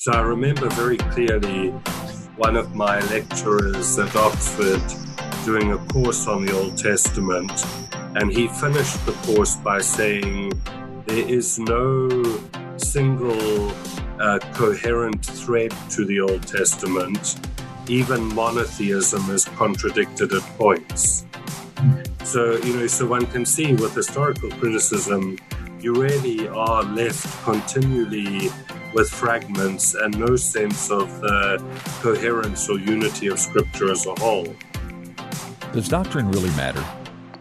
So I remember very clearly one of my lecturers at Oxford doing a course on the Old Testament, and he finished the course by saying, There is no single uh, coherent thread to the Old Testament. Even monotheism is contradicted at points. So, you know, so one can see with historical criticism, you really are left continually with fragments and no sense of the coherence or unity of Scripture as a whole. Does doctrine really matter?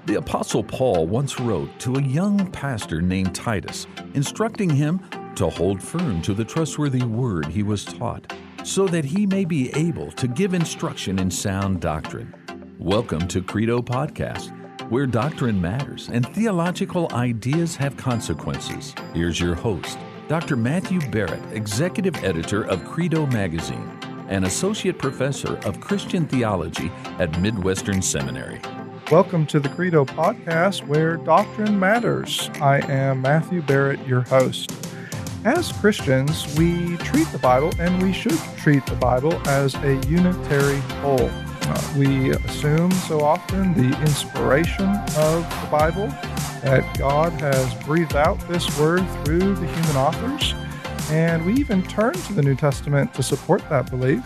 The Apostle Paul once wrote to a young pastor named Titus, instructing him to hold firm to the trustworthy word he was taught, so that he may be able to give instruction in sound doctrine. Welcome to Credo Podcast where doctrine matters and theological ideas have consequences. Here's your host, Dr. Matthew Barrett, Executive Editor of Credo Magazine and Associate Professor of Christian Theology at Midwestern Seminary. Welcome to the Credo Podcast, where doctrine matters. I am Matthew Barrett, your host. As Christians, we treat the Bible, and we should treat the Bible as a unitary whole. Uh, we assume so often the inspiration of the Bible, that God has breathed out this word through the human authors, and we even turn to the New Testament to support that belief.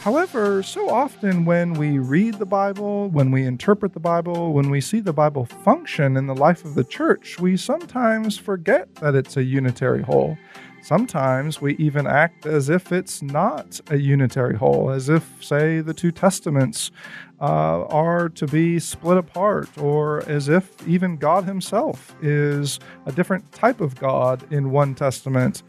However, so often when we read the Bible, when we interpret the Bible, when we see the Bible function in the life of the church, we sometimes forget that it's a unitary whole Sometimes we even act as if it's not a unitary whole, as if, say, the two testaments uh, are to be split apart, or as if even God Himself is a different type of God in one testament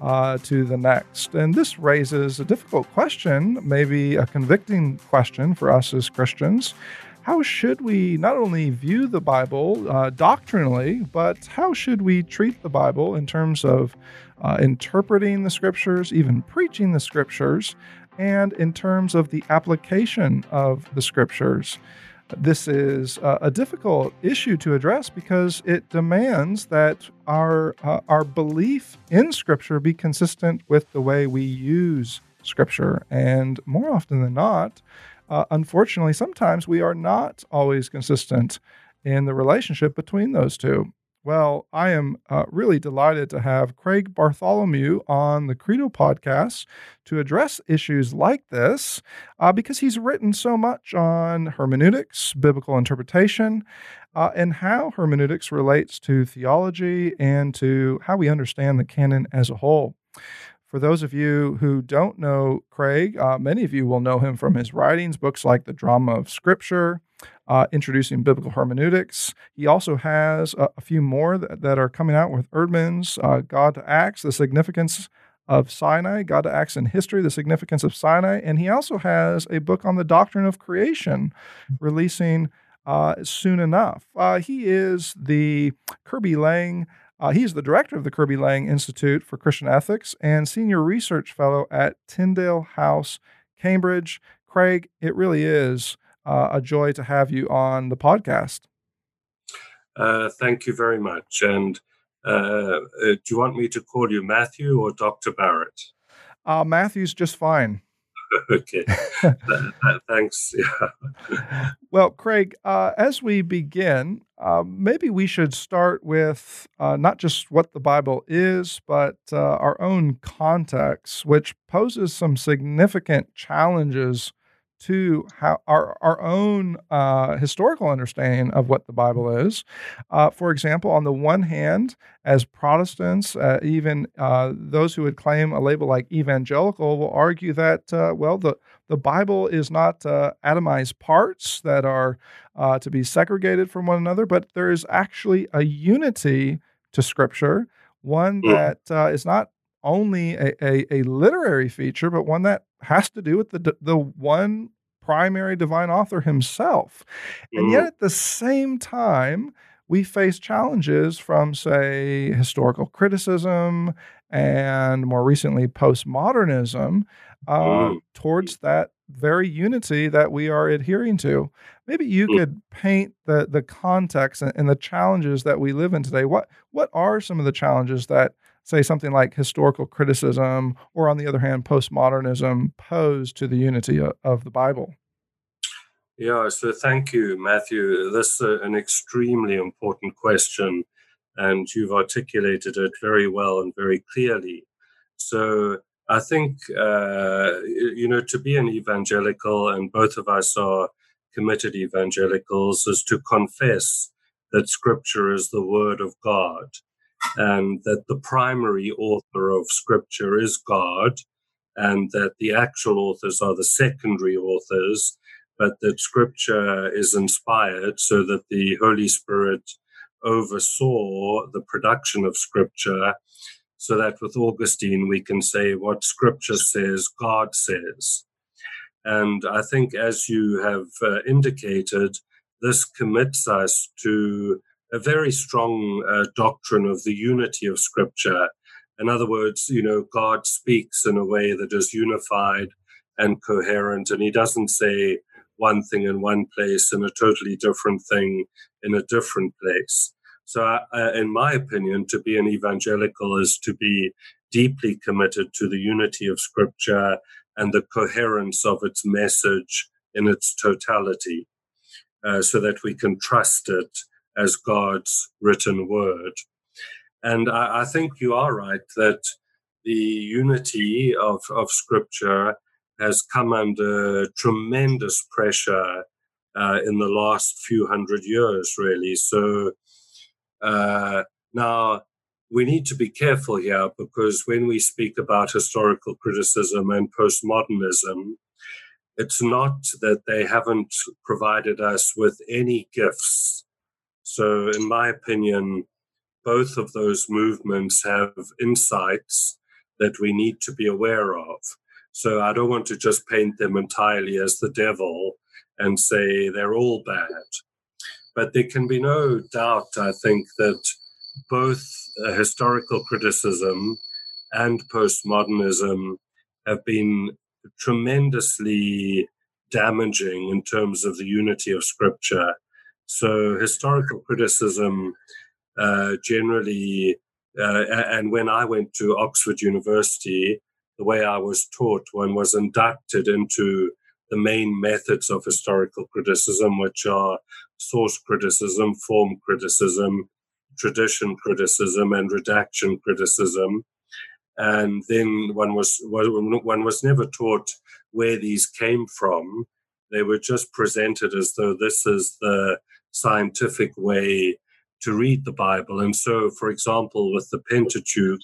uh, to the next. And this raises a difficult question, maybe a convicting question for us as Christians how should we not only view the Bible uh, doctrinally, but how should we treat the Bible in terms of uh, interpreting the scriptures, even preaching the scriptures, and in terms of the application of the scriptures? This is a difficult issue to address because it demands that our uh, our belief in Scripture be consistent with the way we use Scripture, and more often than not, uh, unfortunately, sometimes we are not always consistent in the relationship between those two. Well, I am uh, really delighted to have Craig Bartholomew on the Credo podcast to address issues like this uh, because he's written so much on hermeneutics, biblical interpretation, uh, and how hermeneutics relates to theology and to how we understand the canon as a whole. For those of you who don't know Craig, uh, many of you will know him from his writings, books like The Drama of Scripture, uh, Introducing Biblical Hermeneutics. He also has a, a few more that, that, are coming out with Eerdmans, uh, God Who Acts, The Significance of Sinai, God Who Acts in History, The Significance of Sinai. And he also has a book on the doctrine of creation, releasing uh, soon enough. Uh, he is the Kirby Laing. uh, he's the director of the Kirby Laing Institute for Christian Ethics and senior research fellow at Tyndale House, Cambridge. Craig, it really is uh, a joy to have you on the podcast. Uh, thank you very much. And uh, uh, do you want me to call you Matthew or Dr. Barrett? Uh, Matthew's just fine. okay. Thanks. Yeah. well, Craig, uh, as we begin, uh, maybe we should start with uh, not just what the Bible is, but uh, our own context, which poses some significant challenges to how our, our own uh, historical understanding of what the Bible is. Uh, for example, on the one hand, as Protestants, uh, even uh, those who would claim a label like evangelical will argue that, uh, well, the, the Bible is not uh, atomized parts that are to be segregated from one another, but there is actually a unity to Scripture, one hmm. that is not only a, a, a, literary feature, but one that has to do with the the one primary divine author himself. And yet, at the same time, we face challenges from, say, historical criticism and more recently postmodernism uh, towards that very unity that we are adhering to. Maybe you mm. could paint the the context and, and, the challenges that we live in today. What what are some of the challenges that say, something like historical criticism, or on the other hand, postmodernism pose to the unity of the Bible? Yeah, so thank you, Matthew. This is an extremely important question, and you've articulated it very well and very clearly. So I think, uh, you know, to be an evangelical, and both of us are committed evangelicals, is to confess that Scripture is the Word of God and that the primary author of Scripture is God and that the actual authors are the secondary authors, but that Scripture is inspired so that the Holy Spirit oversaw the production of Scripture so that with Augustine we can say what Scripture says, God says. And I think, as you have uh, indicated, this commits us to a very strong uh, doctrine of the unity of Scripture. In other words, you know, God speaks in a way that is unified and coherent, and He doesn't say one thing in one place and a totally different thing in a different place. So, uh, in my opinion, to be an evangelical is to be deeply committed to the unity of Scripture and the coherence of its message in its totality, uh, so that we can trust it as God's written word. And I, I think you are right that the unity of, of Scripture has come under tremendous pressure uh, in the last few hundred years, really. So uh, now we need to be careful here because when we speak about historical criticism and postmodernism, it's not that they haven't provided us with any gifts. So, in my opinion, both of those movements have insights that we need to be aware of. So I don't want to just paint them entirely as the devil and say they're all bad. But there can be no doubt, I think, that both historical criticism and postmodernism have been tremendously damaging in terms of the unity of scripture. So, historical criticism uh, generally, uh, and when I went to Oxford University, the way I was taught, one was inducted into the main methods of historical criticism, which are source criticism, form criticism, tradition criticism, and redaction criticism. And then one was one was never taught where these came from. They were just presented as though this is the scientific way to read the Bible. And so, for example, with the Pentateuch,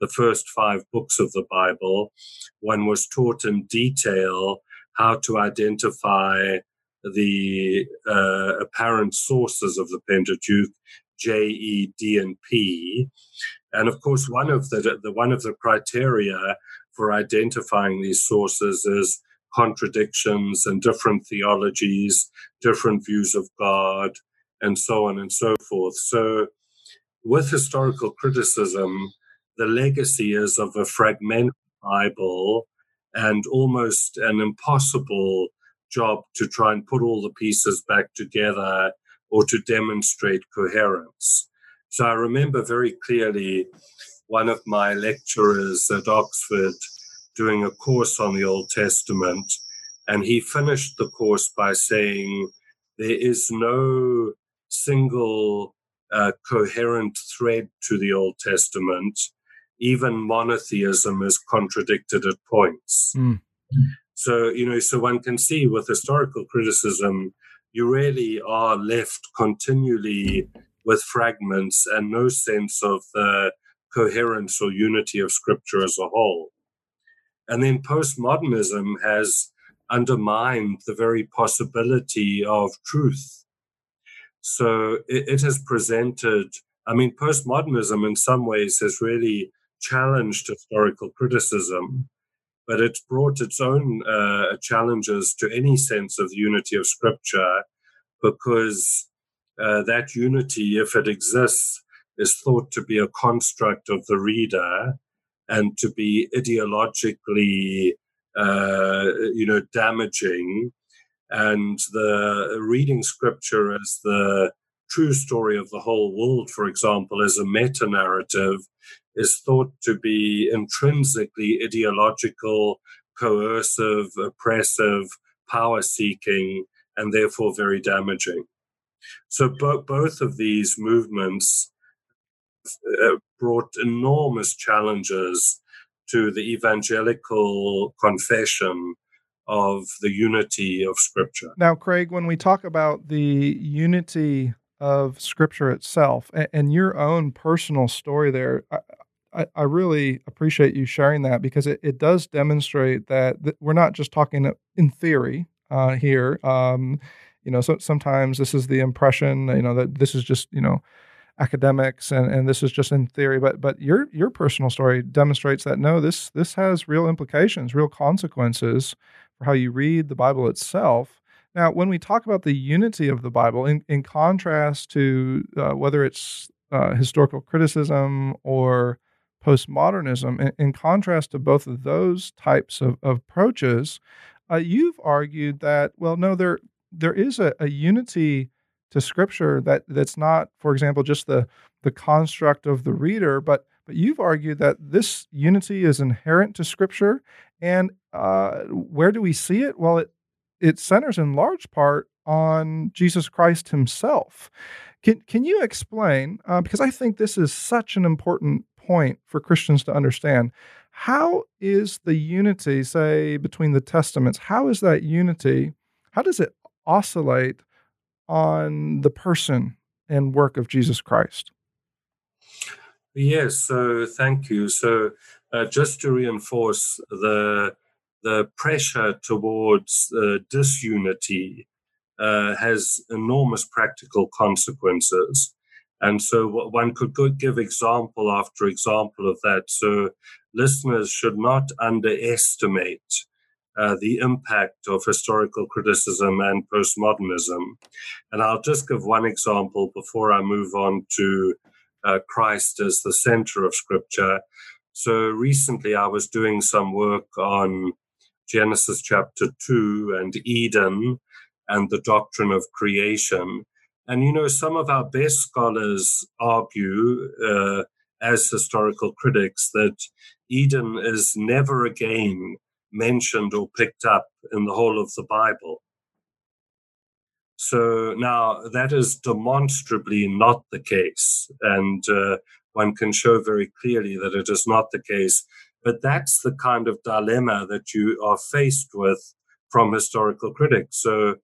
the first five books of the Bible, one was taught in detail how to identify the uh, apparent sources of the Pentateuch, J, E, D, and P. And of course, one of the, the one of the criteria for identifying these sources is contradictions and different theologies, different views of God, and so on and so forth. So, with historical criticism, the legacy is of a fragmented Bible and almost an impossible job to try and put all the pieces back together or to demonstrate coherence. So I remember very clearly one of my lecturers at Oxford doing a course on the Old Testament, and he finished the course by saying, There is no single uh, coherent thread to the Old Testament even monotheism is contradicted at points. Mm. So, you know, so one can see with historical criticism, you really are left continually with fragments and no sense of the coherence or unity of scripture as a whole. And then postmodernism has undermined the very possibility of truth. So it, it has presented, I mean, postmodernism in some ways has really challenged historical criticism, but it's brought its own uh, challenges to any sense of the unity of Scripture because uh, that unity, if it exists, is thought to be a construct of the reader and to be ideologically, uh, you know, damaging. And the reading Scripture as the true story of the whole world, for example, as a meta narrative, is thought to be intrinsically ideological, coercive, oppressive, power seeking, and therefore very damaging. So bo- both of these movements uh, brought enormous challenges to the evangelical confession of the unity of Scripture. Now, Craig, when we talk about the unity of Scripture itself and, and your own personal story there, I, I, I, really appreciate you sharing that because it, it does demonstrate that, we're not just talking in theory uh, here. Um, you know, so sometimes this is the impression, you know, that this is just, you know, academics and, and this is just in theory but but your your personal story demonstrates that no this this has real implications real consequences for how you read the bible itself. Now when we talk about the unity of the bible in, in contrast to uh, whether it's uh, historical criticism or postmodernism in, in, contrast to both of those types of, of approaches uh, you've argued that well no there there is a, a unity to scripture that that's not for example just the the construct of the reader but but you've argued that this unity is inherent to scripture and uh, where do we see it? Well it it centers in large part on jesus christ himself. Can can you explain uh, because i think this is such an important point for christians to understand. How is the unity say between the testaments how is that unity how does it oscillate on the person and work of Jesus Christ. Yes, so thank you. So uh, just to reinforce the the pressure towards uh, disunity uh, has enormous practical consequences. And so one could give example after example of that. So listeners should not underestimate uh, the impact of historical criticism and postmodernism. And I'll just give one example before I move on to uh, Christ as the center of Scripture. So recently I was doing some work on Genesis chapter 2 and Eden and the doctrine of creation. And you know, some of our best scholars argue, uh, as historical critics, that Eden is never again mentioned or picked up in the whole of the Bible. So now that is demonstrably not the case. And uh, one can show very clearly that it is not the case. But that's the kind of dilemma that you are faced with from historical critics. So,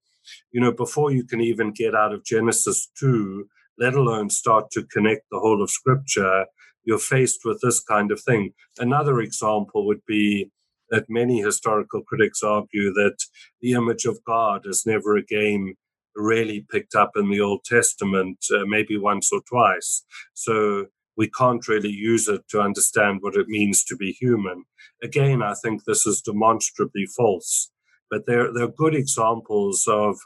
you know, before you can even get out of Genesis 2, let alone start to connect the whole of Scripture, you're faced with this kind of thing. Another example would be that many historical critics argue that the image of God is never again really picked up in the Old Testament, uh, maybe once or twice. So we can't really use it to understand what it means to be human. Again, I think this is demonstrably false, but there are good examples of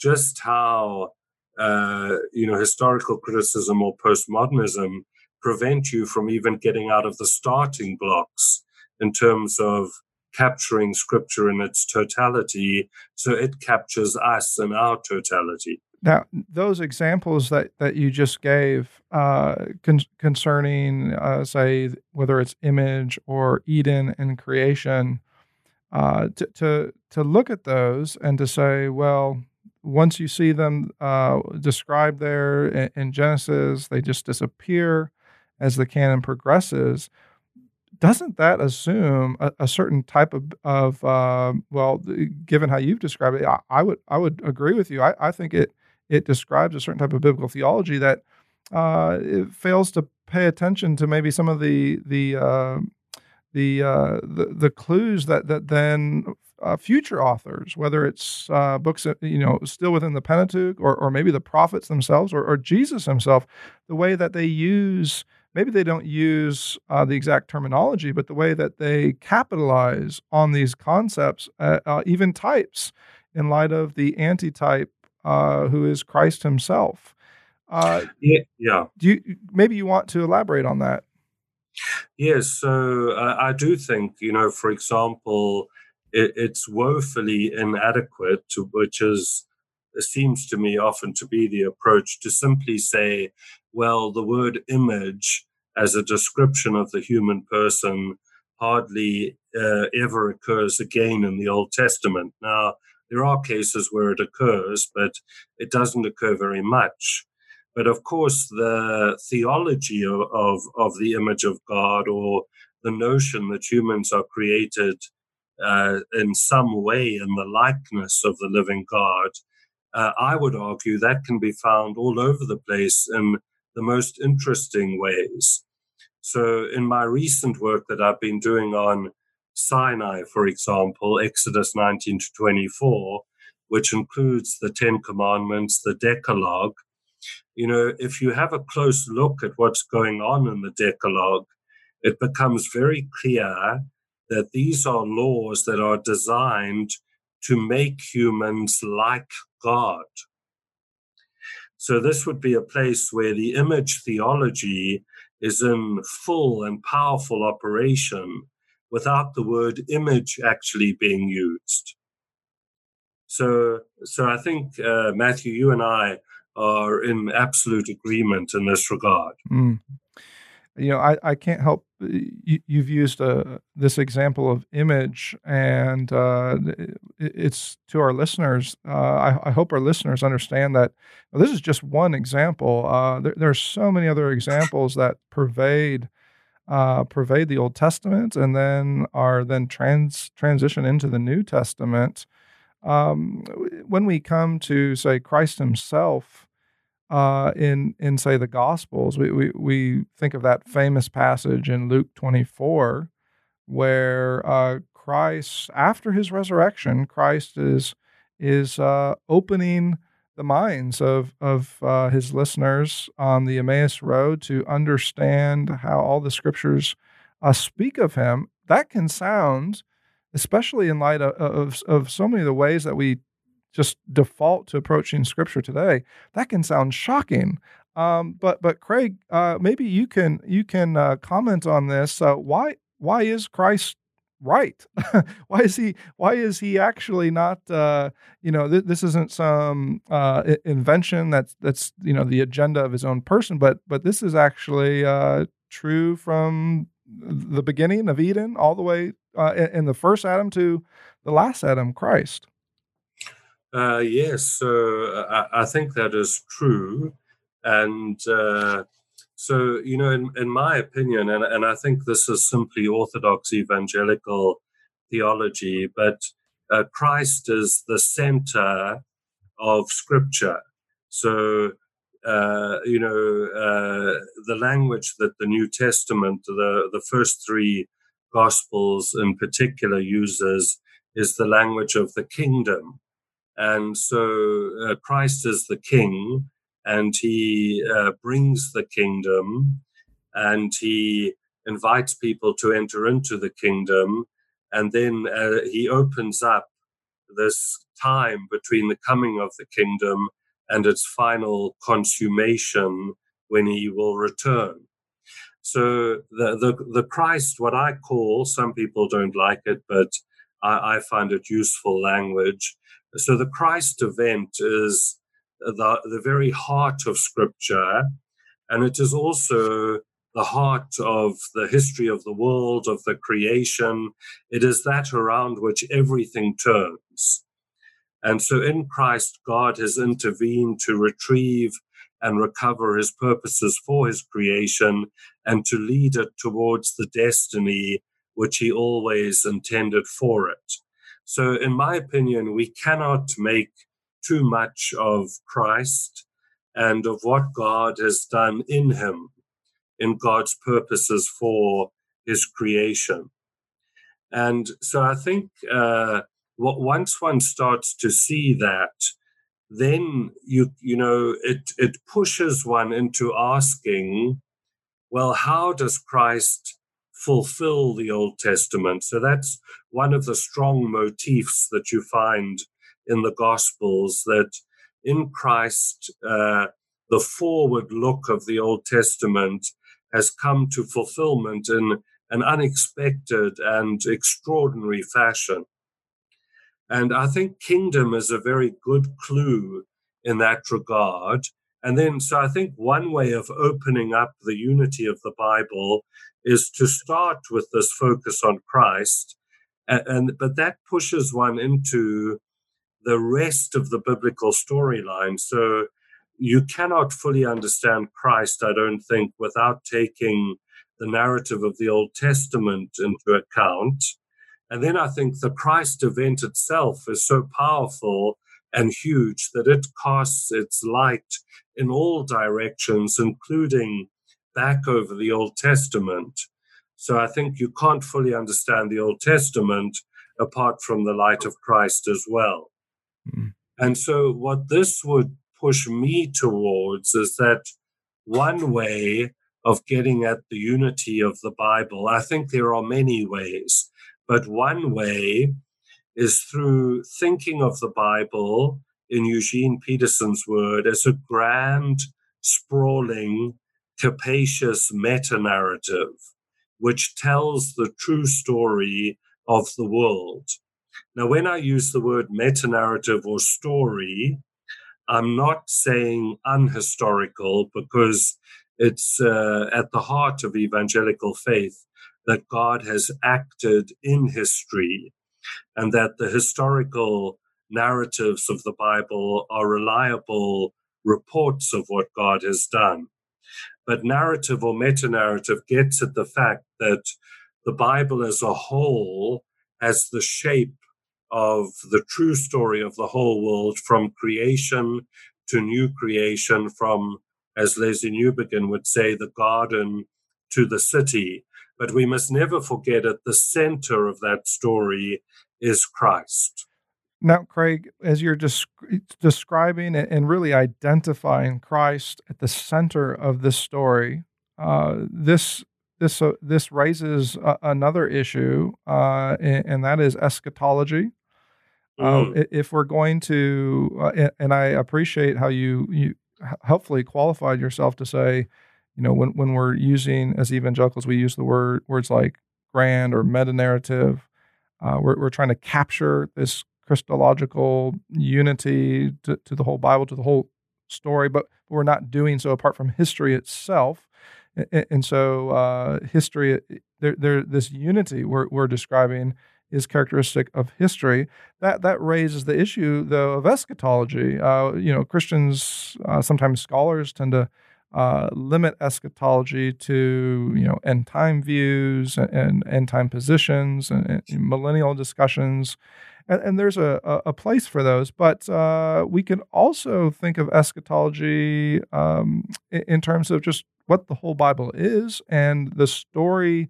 just how uh, you know historical criticism or postmodernism prevent you from even getting out of the starting blocks in terms of capturing scripture in its totality so it captures us in our totality. Now those examples that, that you just gave uh, con- concerning uh, say whether it's image or eden and creation uh, to, to, to look at those and to say well once you see them uh, described there in, in genesis they just disappear as the canon progresses doesn't that assume a, a certain type of, of uh, well, given how you've described it, I, I, would I would agree with you. I, I think it it describes a certain type of biblical theology that uh, it fails to pay attention to maybe some of the the uh, the, uh, the, the clues that that then uh, future authors, whether it's uh, books you know still within the Pentateuch or or maybe the prophets themselves or, or Jesus himself, the way that they use maybe they don't use uh, the exact terminology, but the way that they capitalize on these concepts, uh, uh, even types, in light of the antitype uh, who is Christ Himself. Uh, yeah, yeah. Do you maybe you want to elaborate on that? Yes. So uh, I do think you know, for example, it, it's woefully inadequate, to, which is seems to me often to be the approach to simply say well, the word image as a description of the human person hardly uh, ever occurs again in the Old Testament. Now, there are cases where it occurs, but it doesn't occur very much. But of course, the theology of, of, of the image of God or the notion that humans are created uh, in some way in the likeness of the living God, uh, I would argue that can be found all over the place in the most interesting ways. So, in my recent work that I've been doing on Sinai, for example, Exodus 19 to 24, which includes the Ten Commandments, the Decalogue, you know, if you have a close look at what's going on in the Decalogue, it becomes very clear that these are laws that are designed to make humans like God. So, this would be a place where the image theology is in full and powerful operation without the word image actually being used. So, so I think, uh, Matthew, you and I are in absolute agreement in this regard. Mm. You know, I, I can't help. You, have used uh, this example of image, and uh, it's to our listeners. Uh, I, I, hope our listeners understand that well, this is just one example. Uh, there, there, are so many other examples that pervade uh, pervade the Old Testament, and then are then trans transition into the New Testament. Um, when we come to say Christ Himself, uh, in in say the Gospels. We, we we think of that famous passage in Luke 24, where uh, Christ, after his resurrection, Christ is is uh, opening the minds of of uh, his listeners on the Emmaus Road to understand how all the Scriptures uh, speak of him. That can sound, especially in light of, of of so many of the ways that we just default to approaching scripture today, that can sound shocking. Um, but but Craig, uh, maybe you can you can uh, comment on this. Uh, why why is Christ right? why is he why is he actually not? Uh, you know, th- this isn't some uh, invention that's that's you know the agenda of his own person, but but this is actually uh, true from the beginning of Eden all the way in the first Adam to the last Adam, Christ. Uh, yes, so uh, I, I, think that is true. And uh, so, you know, in, in my opinion, and, and I think this is simply Orthodox evangelical theology, but uh, Christ is the center of Scripture. So, uh, you know, uh, the language that the New Testament, the, the first three Gospels in particular, uses is the language of the kingdom. And so uh, Christ is the king, and he uh, brings the kingdom, and he invites people to enter into the kingdom. And then uh, he opens up this time between the coming of the kingdom and its final consummation when he will return. So the, the, the Christ, what I call, some people don't like it, but I, I find it useful language. So the Christ event is the, the very heart of Scripture, and it is also the heart of the history of the world, of the creation. It is that around which everything turns. And so in Christ, God has intervened to retrieve and recover his purposes for his creation and to lead it towards the destiny which he always intended for it. So, in my opinion, we cannot make too much of Christ and of what God has done in him, in God's purposes for his creation. And so I think uh, once one starts to see that, then you you know it it pushes one into asking, well, how does Christ fulfill the Old Testament. So that's one of the strong motifs that you find in the Gospels that in Christ, uh, the forward look of the Old Testament has come to fulfillment in an unexpected and extraordinary fashion. And I think kingdom is a very good clue in that regard And then, so I think one way of opening up the unity of the Bible is to start with this focus on Christ. And, and but that pushes one into the rest of the biblical storyline. So you cannot fully understand Christ, I don't think, without taking the narrative of the Old Testament into account. And then I think the Christ event itself is so powerful and huge that it casts its light in all directions, including back over the Old Testament. So I think you can't fully understand the Old Testament apart from the light of Christ as well. Mm. And so what this would push me towards is that one way of getting at the unity of the Bible, I think there are many ways, but one way is through thinking of the Bible, in Eugene Peterson's word, as a grand, sprawling, capacious meta narrative, which tells the true story of the world. Now, when I use the word meta narrative or story, I'm not saying unhistorical because it's uh, at the heart of evangelical faith that God has acted in history and that the historical narratives of the Bible are reliable reports of what God has done. But narrative or meta narrative gets at the fact that the Bible as a whole has the shape of the true story of the whole world from creation to new creation, from, as Lesslie Newbigin would say, the garden to the city. But we must never forget at the center of that story is Christ. Now, Craig, as you're des- describing and really identifying Christ at the center of this story, uh, this this uh, this raises another issue, uh, and, and, that is eschatology. Mm. if we're going to, uh, and I appreciate how you you helpfully qualified yourself to say, you know, when when we're using as evangelicals, we use the word words like grand or meta narrative. Uh, we're, we're trying to capture this Christological unity to, to the whole Bible, to the whole story, but we're not doing so apart from history itself. And, so, uh, history, there, there, this unity we're, we're describing is characteristic of history. That that raises the issue, though, of eschatology. Uh, you know, Christians, uh, sometimes scholars, tend to uh, limit eschatology to you know end time views and, end time positions and, and, millennial discussions, and, and there's a, a, place for those. But uh, we can also think of eschatology um, in, in terms of just what the whole Bible is and the story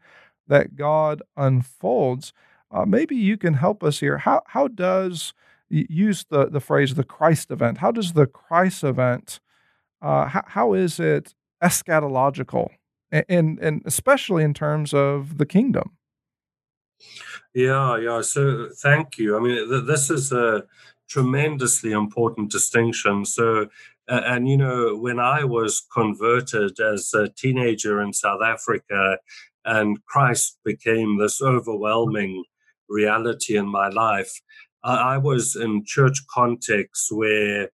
that God unfolds. Uh, maybe you can help us here. How how does use the the phrase the Christ event? How does the Christ event uh, how, how is it eschatological, and and especially in terms of the kingdom? Yeah, yeah. So thank you. I mean, th- this is a tremendously important distinction. So, uh, and you know, when I was converted as a teenager in South Africa, and Christ became this overwhelming reality in my life, I, I was in church contexts where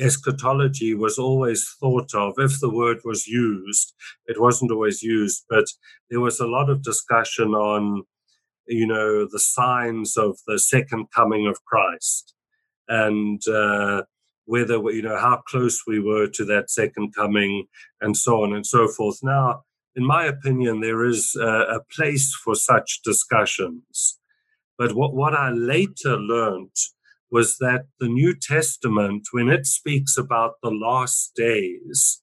eschatology was always thought of. If the word was used it wasn't always used but there was a lot of discussion on you know the signs of the second coming of christ and uh, whether you know how close we were to that second coming and so on and so forth. Now in my opinion there is a, a place for such discussions. But what, what i later learned was that the New Testament, when it speaks about the last days,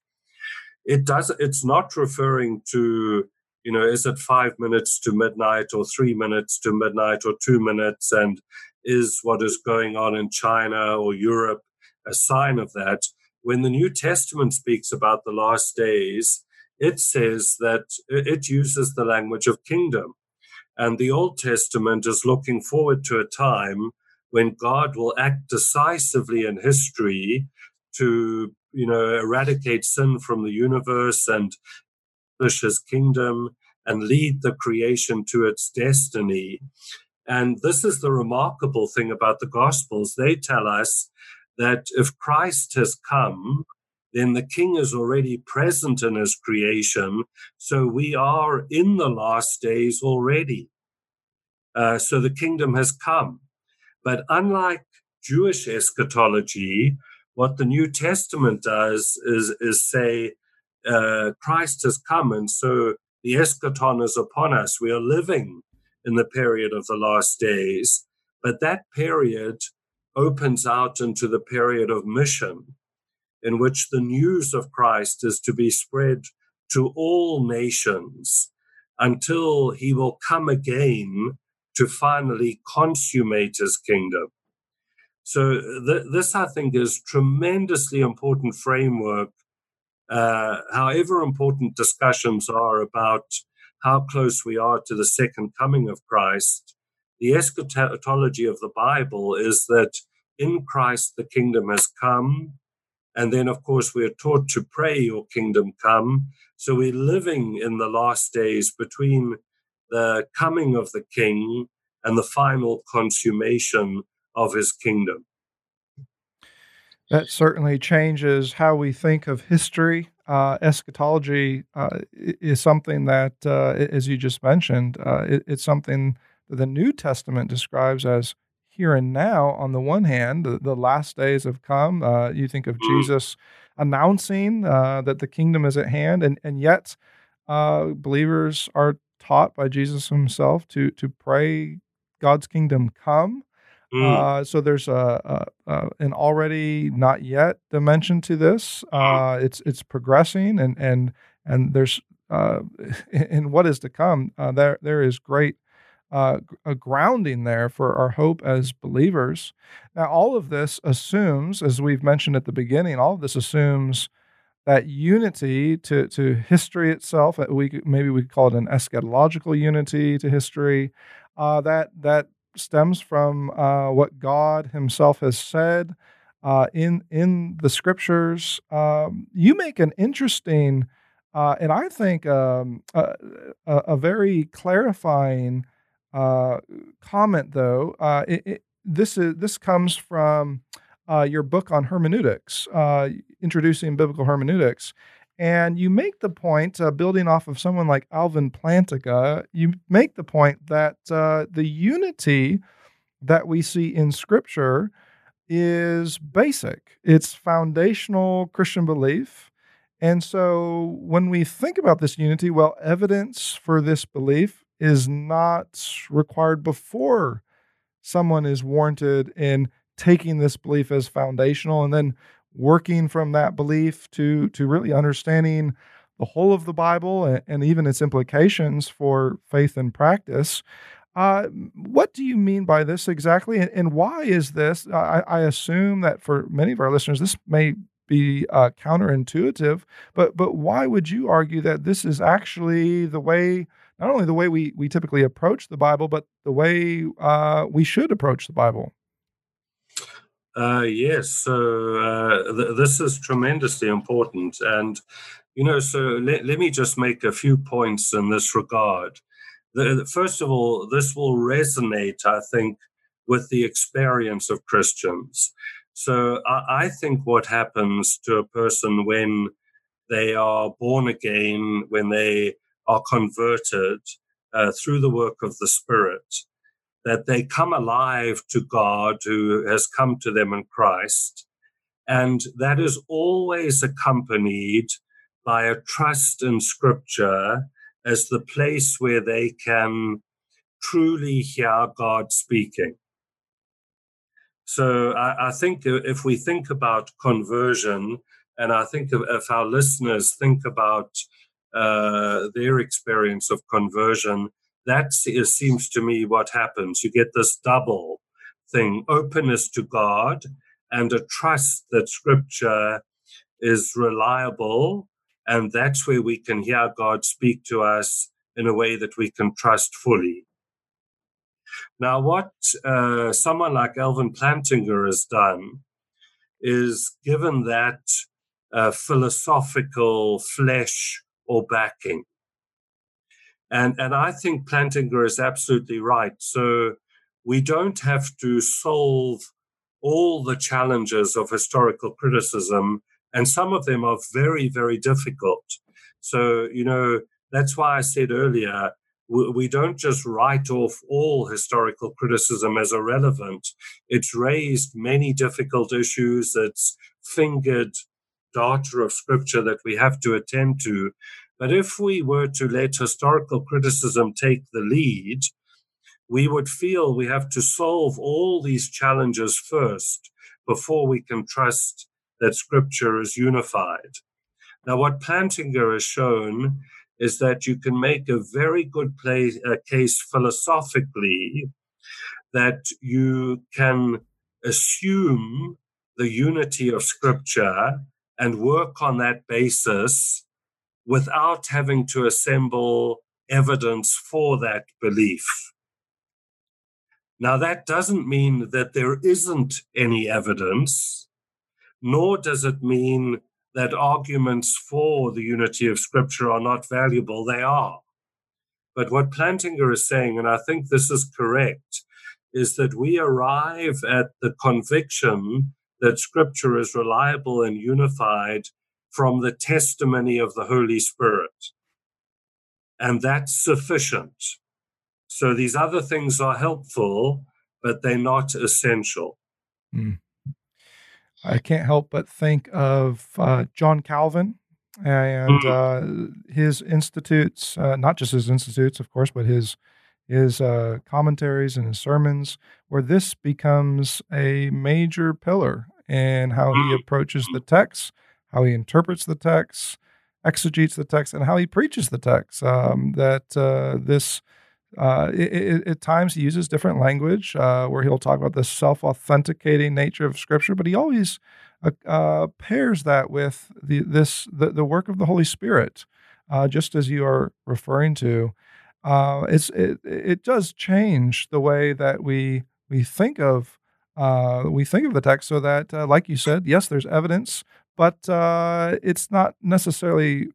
it does it's not referring to you know is it five minutes to midnight or three minutes to midnight or two minutes and is what is going on in china or europe a sign of that? When the new testament speaks about the last days it says that it uses the language of kingdom. And the old testament is looking forward to a time when God will act decisively in history to, you know, eradicate sin from the universe and establish his kingdom and lead the creation to its destiny. And this is the remarkable thing about the Gospels. They tell us that if Christ has come, then the king is already present in his creation. So we are in the last days already. Uh, so the kingdom has come. But unlike Jewish eschatology, what the New Testament does is, is say, uh, Christ has come, and so the eschaton is upon us. We are living in the period of the last days. But that period opens out into the period of mission, in which the news of Christ is to be spread to all nations until he will come again to finally consummate his kingdom. So, th- this I think is tremendously important framework. Uh, however important discussions are about how close we are to the second coming of Christ, the eschatology of the Bible is that in Christ the kingdom has come. And then, of course, we're taught to pray, Your kingdom come. So we're living in the last days between the coming of the king and the final consummation of his kingdom. That certainly changes how we think of history. Uh, eschatology uh, is something that, uh, as you just mentioned, uh, it, it's something that the New Testament describes as here and now. On the one hand, the, the last days have come. Uh, you think of mm. Jesus announcing uh, that the kingdom is at hand, and and yet believers are taught by Jesus Himself to to pray God's kingdom come. Mm. Uh, so there's a, a, a, an already not yet dimension to this. Uh, it's it's progressing and and and there's uh, in what is to come. Uh, there there is great uh, a grounding there for our hope as believers. Now all of this assumes, as we've mentioned at the beginning, all of this assumes that unity to to history itself. We maybe we could call it an eschatological unity to history. Uh, that that stems from uh, what God Himself has said uh, in in the Scriptures. Um, you make an interesting, uh, and I think um, a, a, very clarifying uh, comment. Though uh, it, it, this is this comes from your book on hermeneutics, introducing biblical hermeneutics. And you make the point, uh, building off of someone like Alvin Plantinga, you make the point that uh, the unity that we see in Scripture is basic, it's foundational Christian belief. And so when we think about this unity, well, evidence for this belief is not required before someone is warranted in taking this belief as foundational and then working from that belief to to really understanding the whole of the Bible and, and even its implications for faith and practice. Uh, what do you mean by this exactly, and, and why is this? I, I, assume that for many of our listeners, this may be uh, counterintuitive, but but why would you argue that this is actually the way, not only the way we we typically approach the Bible, but the way uh, we should approach the Bible? Uh, yes, so uh, th- this is tremendously important. And, you know, so let, let me just make a few points in this regard. The, first of all, this will resonate, I think, with the experience of Christians. So I, I think what happens to a person when they are born again, when they are converted uh, through the work of the Spirit, that they come alive to God who has come to them in Christ. And that is always accompanied by a trust in Scripture as the place where they can truly hear God speaking. So I, I think if we think about conversion, and I think if, our listeners think about uh, their experience of conversion, that seems to me what happens. You get this double thing openness to God and a trust that scripture is reliable. And that's where we can hear God speak to us in a way that we can trust fully. Now, what uh, someone like Alvin Plantinga has done is given that uh, philosophical flesh or backing. And, and I think Plantinga is absolutely right. So we don't have to solve all the challenges of historical criticism And some of them are very, very difficult. So, you know, that's why I said earlier, we don't just write off all historical criticism as irrelevant. It's raised many difficult issues. It's fingered data of scripture that we have to attend to. But if we were to let historical criticism take the lead, we would feel we have to solve all these challenges first before we can trust that scripture is unified. Now, what Plantinga has shown is that you can make a very good play, uh, case philosophically that you can assume the unity of scripture and work on that basis without having to assemble evidence for that belief. Now, that doesn't mean that there isn't any evidence, nor does it mean that arguments for the unity of Scripture are not valuable. They are. But what Plantinga is saying, and I think this is correct, is that we arrive at the conviction that Scripture is reliable and unified from the testimony of the Holy Spirit. And that's sufficient. So these other things are helpful, but they're not essential. Mm. I can't help but think of uh, John Calvin and mm. uh, his institutes, uh, not just his institutes, of course, but his his uh, commentaries and his sermons, where this becomes a major pillar in how he mm. approaches the text, how he interprets the text, exegetes the text, and how he preaches the text. Um, that uh, this uh, it, it, at times he uses different language uh, where he'll talk about the self-authenticating nature of Scripture, but he always uh, uh pairs that with the this the, the work of the Holy Spirit, uh, just as you are referring to. Uh, it's it, it does change the way that we we think of we think of the text, so that, like you said, yes, there's evidence, but it's not necessarily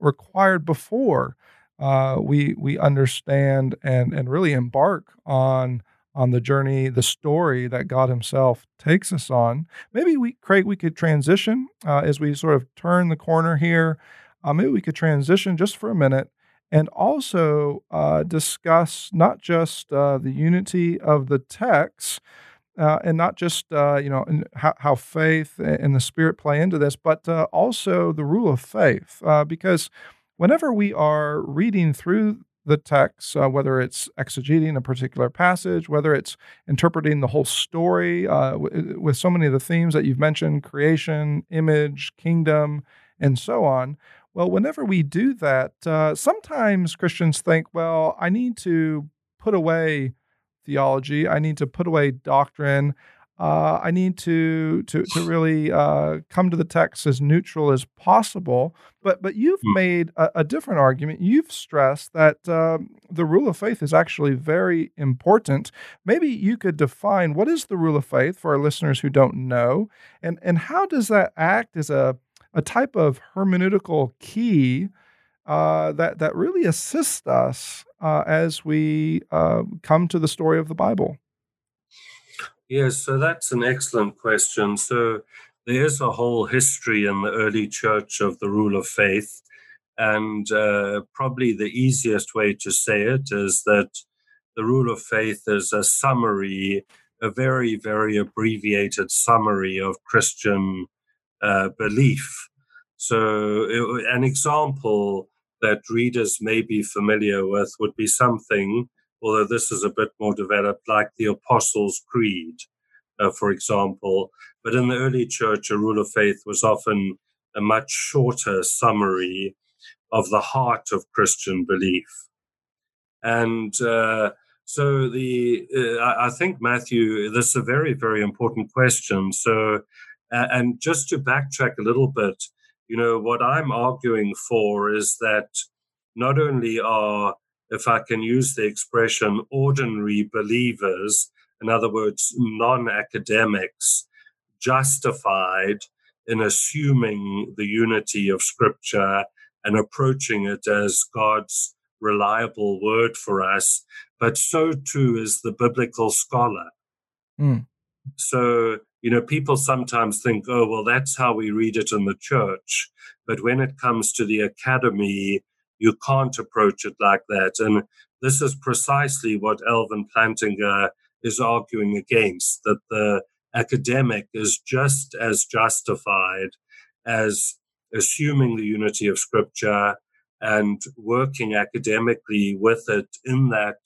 required before uh, we we understand and and really embark on on the journey, the story that God Himself takes us on. Maybe we, Craig, we could transition uh, as we sort of turn the corner here. Uh, maybe we could transition just for a minute and also uh, discuss not just uh, the unity of the text. Uh, and not just uh, you know how, how, faith and the spirit play into this, but also the rule of faith, because whenever we are reading through the text, uh, whether it's exegeting a particular passage, whether it's interpreting the whole story uh, w- with so many of the themes that you've mentioned creation, image, kingdom, and so on. Well, whenever we do that, uh, sometimes Christians think, well, I need to put away theology, I need to put away doctrine, uh, I need to to to really uh, come to the text as neutral as possible. But but you've mm. made a, a, different argument. You've stressed that um, the rule of faith is actually very important. Maybe you could define what is the rule of faith for our listeners who don't know, and and how does that act as a a type of hermeneutical key uh, that that really assists us uh, as we uh, come to the story of the Bible. Yes, so that's an excellent question. So there is a whole history in the early church of the rule of faith. And uh, probably the easiest way to say it is that the rule of faith is a summary, a very, very abbreviated summary of Christian uh, belief. So, it, an example that readers may be familiar with would be something although this is a bit more developed, like the Apostles' Creed, uh, for example. But in the early church, a rule of faith was often a much shorter summary of the heart of Christian belief. And uh, so the uh, I think Matthew, this is a very very important question. So, and just to backtrack a little bit, you know what I'm arguing for is that not only are if I can use the expression, ordinary believers, in other words, non academics, justified in assuming the unity of Scripture and approaching it as God's reliable word for us, but so too is the biblical scholar. Mm. So you know, people sometimes think, oh, well, that's how we read it in the church. But when it comes to the academy, you can't approach it like that. And this is precisely what Alvin Plantinga is arguing against that the academic is just as justified as assuming the unity of scripture and working academically with it in that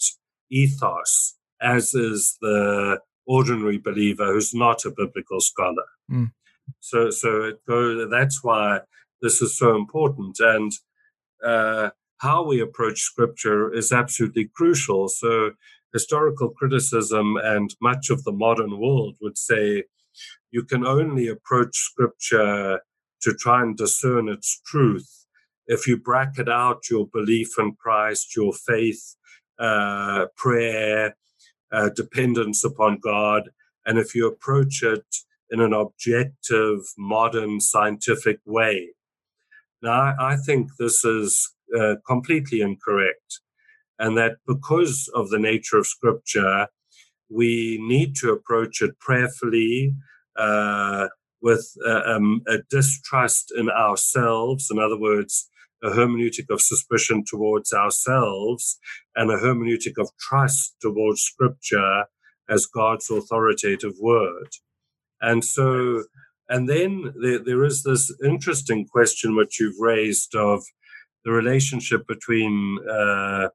ethos, as is the ordinary believer who's not a biblical scholar. Mm. So, so it goes, that's why this is so important. And uh, how we approach scripture is absolutely crucial. So, historical criticism and much of the modern world would say you can only approach scripture to try and discern its truth if you bracket out your belief in Christ, your faith, uh, prayer, uh, dependence upon God, and if you approach it in an objective, modern, scientific way. Now, I think this is uh, completely incorrect, and that because of the nature of Scripture, we need to approach it prayerfully, uh, with uh, um, a distrust in ourselves. In other words, a hermeneutic of suspicion towards ourselves and a hermeneutic of trust towards Scripture as God's authoritative word. And so, and then there, there is this interesting question which you've raised of the relationship between uh,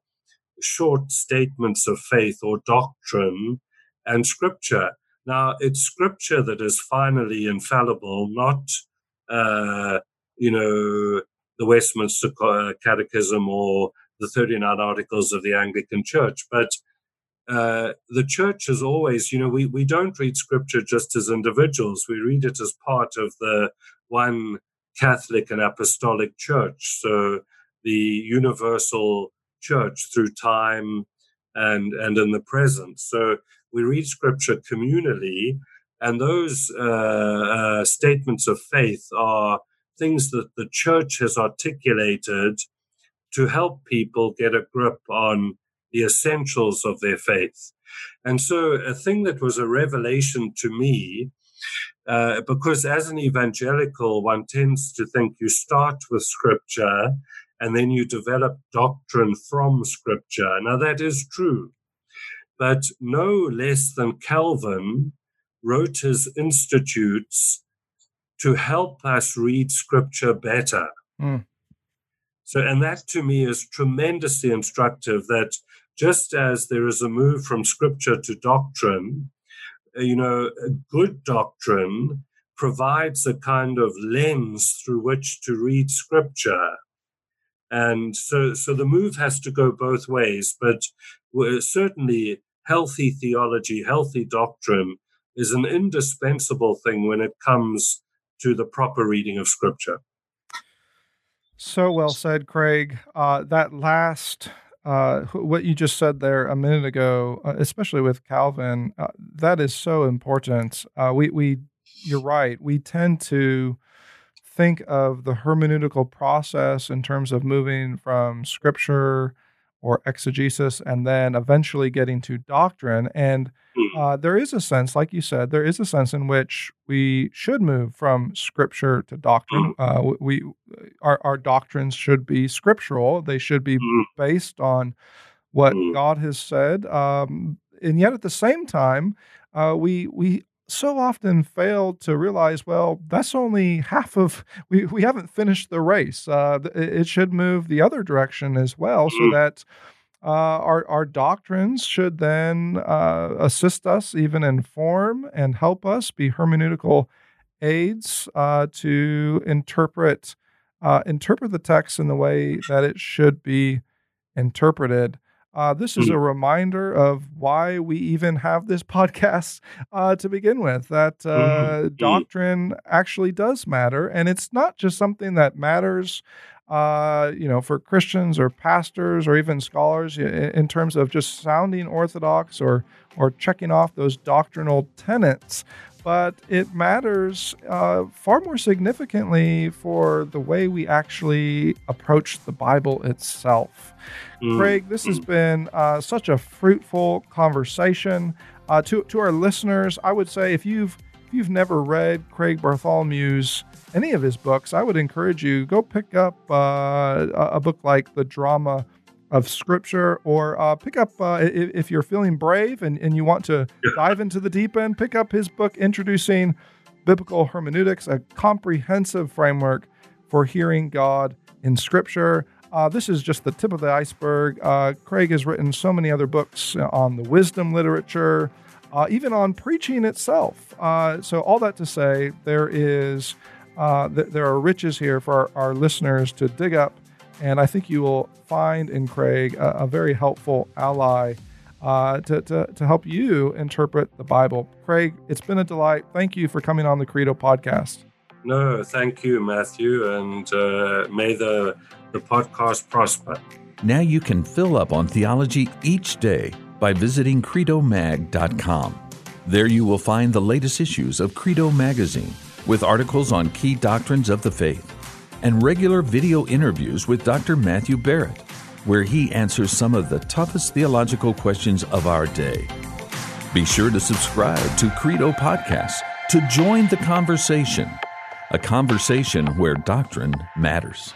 short statements of faith or doctrine and Scripture. Now, it's Scripture that is finally infallible, not, uh, you know, the Westminster Catechism or the 39 Articles of the Anglican Church. But uh, the church is always, you know, we, we don't read scripture just as individuals, we read it as part of the one Catholic and Apostolic Church. So the universal church through time and, and in the present. So we read scripture communally, and those uh, uh, statements of faith are things that the church has articulated to help people get a grip on the essentials of their faith. And so, a thing that was a revelation to me, uh, because as an evangelical, one tends to think you start with scripture and then you develop doctrine from scripture. Now, that is true. But no less than Calvin wrote his Institutes to help us read scripture better. Mm. So, and that to me is tremendously instructive that just as there is a move from scripture to doctrine, uh, you know, good doctrine provides a kind of lens through which to read scripture. And so, so the move has to go both ways, but certainly healthy theology, healthy doctrine is an indispensable thing when it comes to the proper reading of Scripture. So well said, Craig. Uh, that last, uh, what you just said there a minute ago, uh, especially with Calvin, uh, that is so important. Uh, we, we, you're right. We tend to think of the hermeneutical process in terms of moving from Scripture or exegesis and then eventually getting to doctrine. And Hmm. Uh, there is a sense, like you said, there is a sense in which we should move from scripture to doctrine. Hmm. Uh, we our, our doctrines should be scriptural; they should be hmm. based on what God has said. Um, and yet, at the same time, uh, we we so often fail to realize, well, that's only half of we we haven't finished the race. Uh, it should move the other direction as well, so that uh, our, our doctrines should then uh, assist us, even inform and help us be hermeneutical aids uh, to interpret uh, interpret the text in the way that it should be interpreted. Uh, this is a mm-hmm. reminder of why we even have this podcast uh, to begin with. That mm-hmm. doctrine actually does matter, and it's not just something that matters uh, you know, for Christians or pastors or even scholars in terms of just sounding orthodox or or checking off those doctrinal tenets. But it matters uh, far more significantly for the way we actually approach the Bible itself. Mm. Craig, this has mm. been uh, such a fruitful conversation. Uh, to, to our listeners, I would say if you've if you've never read Craig Bartholomew's any of his books, I would encourage you go pick up uh, a book like The Drama of Scripture, or uh, pick up uh, if, if, you're feeling brave and, and you want to dive into the deep end, pick up his book introducing biblical hermeneutics, a comprehensive framework for hearing God in Scripture. Uh, this is just the tip of the iceberg. Uh, Craig has written so many other books on the wisdom literature, uh, even on preaching itself. Uh, so, all that to say, there is uh, th- there are riches here for our, our, listeners to dig up, and I think you will find in Craig a, a very helpful ally. Uh, to, to, to help you interpret the Bible. Craig, it's been a delight. Thank you for coming on the Credo podcast. No, thank you, Matthew, and uh, may the, the podcast prosper. Now you can fill up on theology each day by visiting credomag.com. There you will find the latest issues of Credo Magazine with articles on key doctrines of the faith and regular video interviews with Dr. Matthew Barrett, where he answers some of the toughest theological questions of our day. Be sure to subscribe to Credo Podcasts to join the conversation a conversation where doctrine matters.